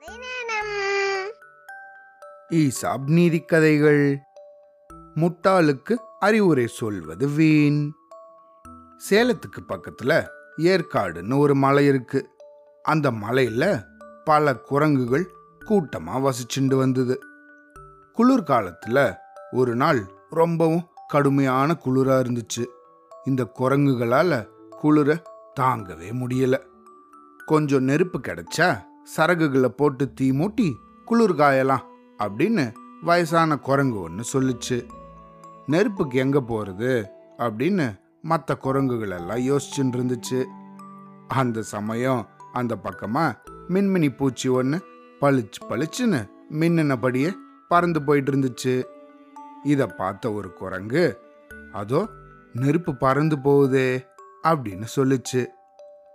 ESAB நீதி ESAB நீதிக்கதைகள் முட்டாளுக்கு அறிவுரை சொல்வது வீண். சேலத்துக்கு பக்கத்துல ஏற்காடுன்னு ஒரு மலை இருக்கு. அந்த மலையில பல குரங்குகள் கூட்டமா வசிச்சுண்டு வந்தது. குளிர்காலத்துல ஒரு நாள் ரொம்பவும் கடுமையான குளிரா இருந்துச்சு. இந்த குரங்குகளால குளிர தாங்கவே முடியல. கொஞ்சம் நெருப்பு கிடைச்சா சரகுகளை போட்டு தீ மூட்டி குளிர் காயலாம் அப்படின்னு வயசான குரங்கு ஒன்று சொல்லுச்சு. நெருப்புக்கு எங்க போறது அப்படின்னு மற்ற குரங்குகள் எல்லாம் யோசிச்சுட்டு இருந்துச்சு. அந்த சமயம் அந்த பக்கமா மின்மினி பூச்சி ஒன்று பளிச்சு பளிச்சுன்னு மின்னினபடியே பறந்து போயிட்டு இருந்துச்சு. இதை பார்த்த ஒரு குரங்கு அதோ நெருப்பு பறந்து போகுதே அப்படின்னு சொல்லுச்சு.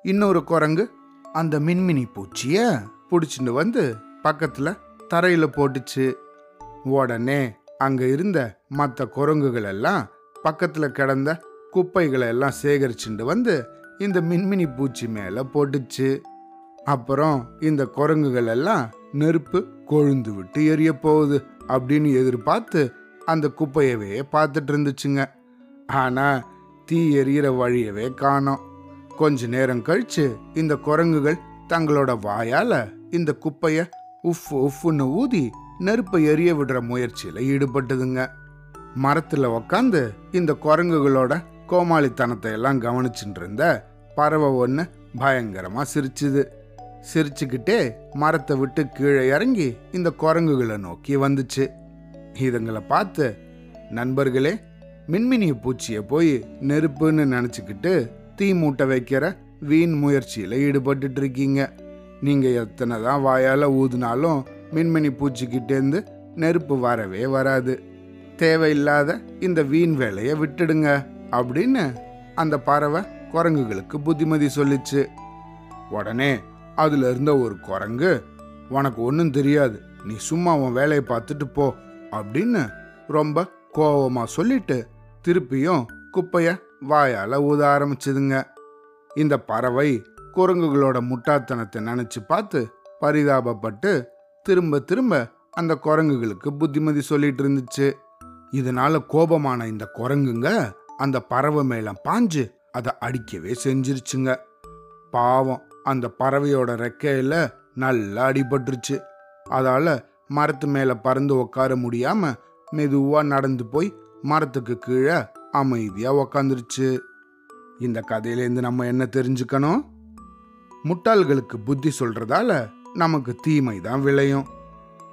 இன்னொரு குரங்கு அந்த மின்மினி பூச்சிய பிடிச்சிட்டு வந்து பக்கத்துல தரையில போட்டுச்சு. உடனே அங்க இருந்த மற்ற குரங்குகள் எல்லாம் பக்கத்துல கிடந்த குப்பைகளை எல்லாம் சேகரிச்சுட்டு வந்து இந்த மின்மினி பூச்சி மேல போட்டுச்சு. அப்புறம் இந்த குரங்குகள் எல்லாம் நெருப்பு கொழுந்து விட்டு எரிய போகுது அப்படின்னு எதிர்பார்த்து அந்த குப்பையவே பார்த்துட்டு இருந்துச்சுங்க. ஆனா தீ எரியிற வழியவே காணோம். கொஞ்ச நேரம் கழிச்சு இந்த குரங்குகள் தங்களோட வாயால இந்த குப்பைய உஃப் உஃப்னு ஊதி நெருப்பை எரிய விடுற முயற்சியில ஈடுபட்டதுங்க. மரத்துல உக்காந்து இந்த குரங்குகளோட கோமாளித்தனத்தை எல்லாம் கவனிச்சுட்டு இருந்த பறவை ஒன்று பயங்கரமா சிரிச்சுது. சிரிச்சுக்கிட்டே மரத்தை விட்டு கீழே இறங்கி இந்த குரங்குகளை நோக்கி வந்துச்சு. இதுங்களை பார்த்து நண்பர்களே மின்மினி பூச்சியை போய் நெருப்புன்னு நினச்சிக்கிட்டு தீ மூட்டை வைக்கிற வீண் முயற்சியில் ஈடுபட்டுட்டு இருக்கீங்க நீங்கள் எத்தனை தான் வாயால் ஊதுனாலும் மின்மினி பூச்சிக்கிட்டேருந்து நெருப்பு வரவே வராது. தேவையில்லாத இந்த வீண் வேலையை விட்டுடுங்க அப்படின்னு அந்த பறவை குரங்குகளுக்கு புத்திமதி சொல்லிச்சு. உடனே அதுல இருந்த ஒரு குரங்கு உனக்கு ஒன்றும் தெரியாது. நீ சும்மா உன் வேலையை பார்த்துட்டு போ அப்படின்னு ரொம்ப கோபமாக சொல்லிட்டு திருப்பியும் குப்பையை வாயால் ஊத ஆரம்பிச்சுதுங்க. இந்த பறவை குரங்குகளோட முட்டாத்தனத்தை நினச்சி பார்த்து பரிதாபப்பட்டு திரும்ப திரும்ப அந்த குரங்குகளுக்கு புத்திமதி சொல்லிட்டு இருந்துச்சு. இதனால கோபமான இந்த குரங்குங்க அந்த பறவை மேல பாஞ்சு அதை அடிக்கவே செஞ்சிருச்சுங்க. பாவம் அந்த பறவையோட ரெக்கையில நல்லா அடிபட்டுருச்சு. அதால மரத்து மேல பறந்து உட்கார முடியாம மெதுவா நடந்து போய் மரத்துக்கு கீழே அமைதியாக உக்காந்துருச்சு. இந்த கதையிலேருந்து நம்ம என்ன தெரிஞ்சுக்கணும்? முட்டாள்களுக்கு புத்தி சொல்கிறதால நமக்கு தீமை தான் விளையும்.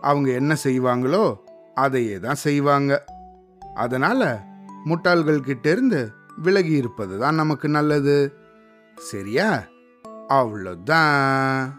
அவங்க என்ன செய்வாங்களோ அதையே தான் செய்வாங்க. அதனால் முட்டாள்கள்கிட்டேருந்து விலகி இருப்பது தான் நமக்கு நல்லது. சரியா? அவ்வளோதான்.